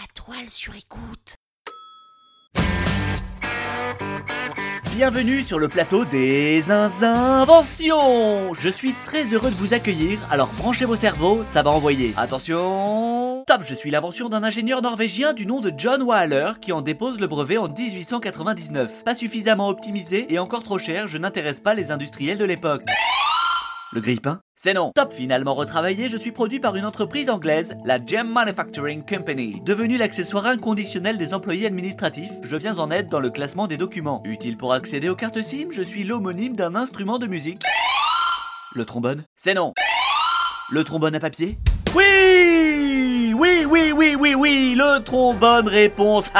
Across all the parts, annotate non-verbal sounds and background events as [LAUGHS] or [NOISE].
La toile sur écoute. Bienvenue sur le plateau des inventions Je suis très heureux de vous accueillir, alors branchez vos cerveaux, ça va envoyer. Attention Top, je suis l'invention d'un ingénieur norvégien du nom de John Waller qui en dépose le brevet en 1899. Pas suffisamment optimisé et encore trop cher, je n'intéresse pas les industriels de l'époque. Le grille-pain C'est non. Top finalement retravaillé, je suis produit par une entreprise anglaise, la Gem Manufacturing Company. Devenu l'accessoire inconditionnel des employés administratifs, je viens en aide dans le classement des documents. Utile pour accéder aux cartes SIM, je suis l'homonyme d'un instrument de musique. Le trombone? C'est non. Le trombone à papier? Oui Oui, oui, oui, oui, oui Le trombone réponse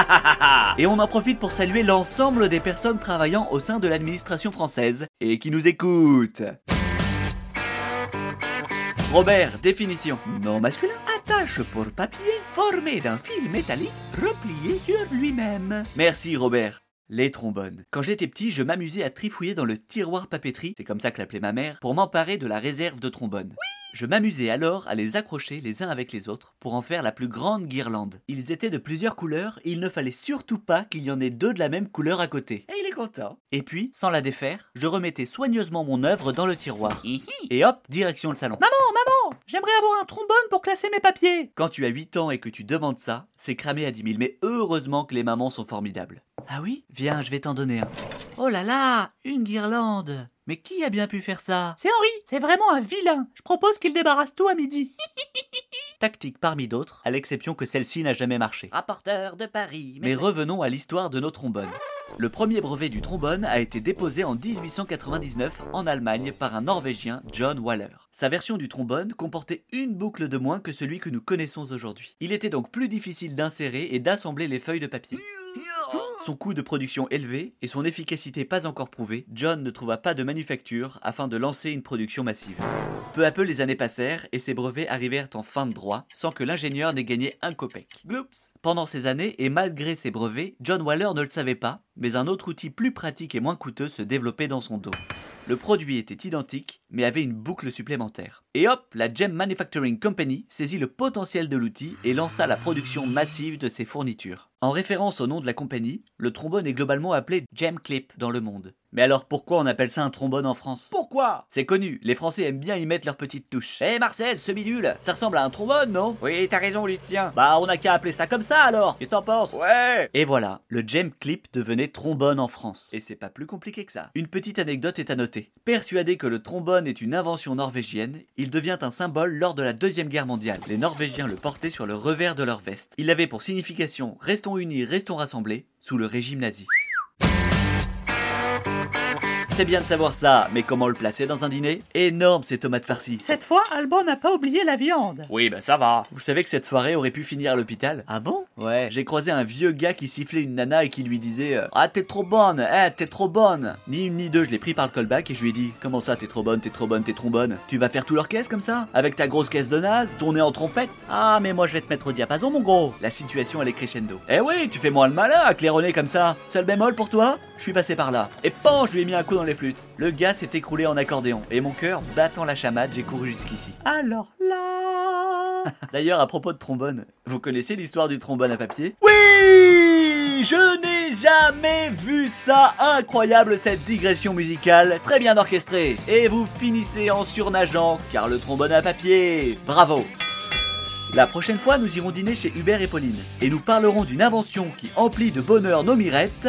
Et on en profite pour saluer l'ensemble des personnes travaillant au sein de l'administration française et qui nous écoutent. Robert, définition. Non masculin. Attache pour papier formé d'un fil métallique replié sur lui-même. Merci Robert. Les trombones. Quand j'étais petit, je m'amusais à trifouiller dans le tiroir papeterie, c'est comme ça que l'appelait ma mère, pour m'emparer de la réserve de trombones. Je m'amusais alors à les accrocher les uns avec les autres pour en faire la plus grande guirlande. Ils étaient de plusieurs couleurs et il ne fallait surtout pas qu'il y en ait deux de la même couleur à côté. Et il est content. Et puis, sans la défaire, je remettais soigneusement mon œuvre dans le tiroir. Et hop, direction le salon. Maman, maman, j'aimerais avoir un trombone pour classer mes papiers. Quand tu as 8 ans et que tu demandes ça, c'est cramé à 10 000. Mais heureusement que les mamans sont formidables. Ah oui Viens, je vais t'en donner un. Oh là là, une guirlande mais qui a bien pu faire ça? C'est Henri, c'est vraiment un vilain. Je propose qu'il débarrasse tout à midi. [LAUGHS] Tactique parmi d'autres, à l'exception que celle-ci n'a jamais marché. Rapporteur de Paris. Mais revenons à l'histoire de nos trombones. Le premier brevet du trombone a été déposé en 1899 en Allemagne par un Norvégien, John Waller. Sa version du trombone comportait une boucle de moins que celui que nous connaissons aujourd'hui. Il était donc plus difficile d'insérer et d'assembler les feuilles de papier. Son coût de production élevé et son efficacité pas encore prouvée, John ne trouva pas de manufacture afin de lancer une production massive. Peu à peu les années passèrent et ses brevets arrivèrent en fin de droit sans que l'ingénieur n'ait gagné un copec. Gloops Pendant ces années et malgré ses brevets, John Waller ne le savait pas, mais un autre outil plus pratique et moins coûteux se développait dans son dos. Le produit était identique, mais avait une boucle supplémentaire. Et hop, la Gem Manufacturing Company saisit le potentiel de l'outil et lança la production massive de ses fournitures. En référence au nom de la compagnie, le trombone est globalement appelé Gem Clip dans le monde. Mais alors pourquoi on appelle ça un trombone en France? Pourquoi? C'est connu, les Français aiment bien y mettre leur petite touche. Eh Marcel, ce bidule, ça ressemble à un trombone, non? Oui, t'as raison, Lucien. Bah, on a qu'à appeler ça comme ça alors Qu'est-ce que t'en penses? Ouais Et voilà, le Gem Clip devenait trombone en France. Et c'est pas plus compliqué que ça. Une petite anecdote est à noter. Persuadé que le trombone est une invention norvégienne, il devient un symbole lors de la Deuxième Guerre mondiale. Les Norvégiens le portaient sur le revers de leur veste. Il avait pour signification Restons unis, restons rassemblés, sous le régime nazi. C'est bien de savoir ça, mais comment le placer dans un dîner? Énorme ces tomates farcies. Cette fois, Alban n'a pas oublié la viande. Oui, bah ça va. Vous savez que cette soirée aurait pu finir à l'hôpital? Ah bon? Ouais, j'ai croisé un vieux gars qui sifflait une nana et qui lui disait euh, Ah, t'es trop bonne, eh, t'es trop bonne. Ni une ni deux, je l'ai pris par le callback et je lui ai dit Comment ça, t'es trop bonne, t'es trop bonne, t'es trop bonne? Tu vas faire tout l'orchestre comme ça? Avec ta grosse caisse de naze, tourner en trompette? Ah, mais moi je vais te mettre au diapason, mon gros. La situation elle est crescendo. Eh oui, tu fais moins le malin à claironner comme ça. Seul bémol pour toi? Je suis passé par là. Et pan, je lui ai mis un coup dans les flûtes. Le gars s'est écroulé en accordéon et mon cœur battant la chamade, j'ai couru jusqu'ici. Alors là. [LAUGHS] D'ailleurs, à propos de trombone, vous connaissez l'histoire du trombone à papier? Oui Je n'ai jamais vu ça Incroyable cette digression musicale, très bien orchestrée. Et vous finissez en surnageant, car le trombone à papier Bravo la prochaine fois, nous irons dîner chez Hubert et Pauline, et nous parlerons d'une invention qui emplit de bonheur nos mirettes,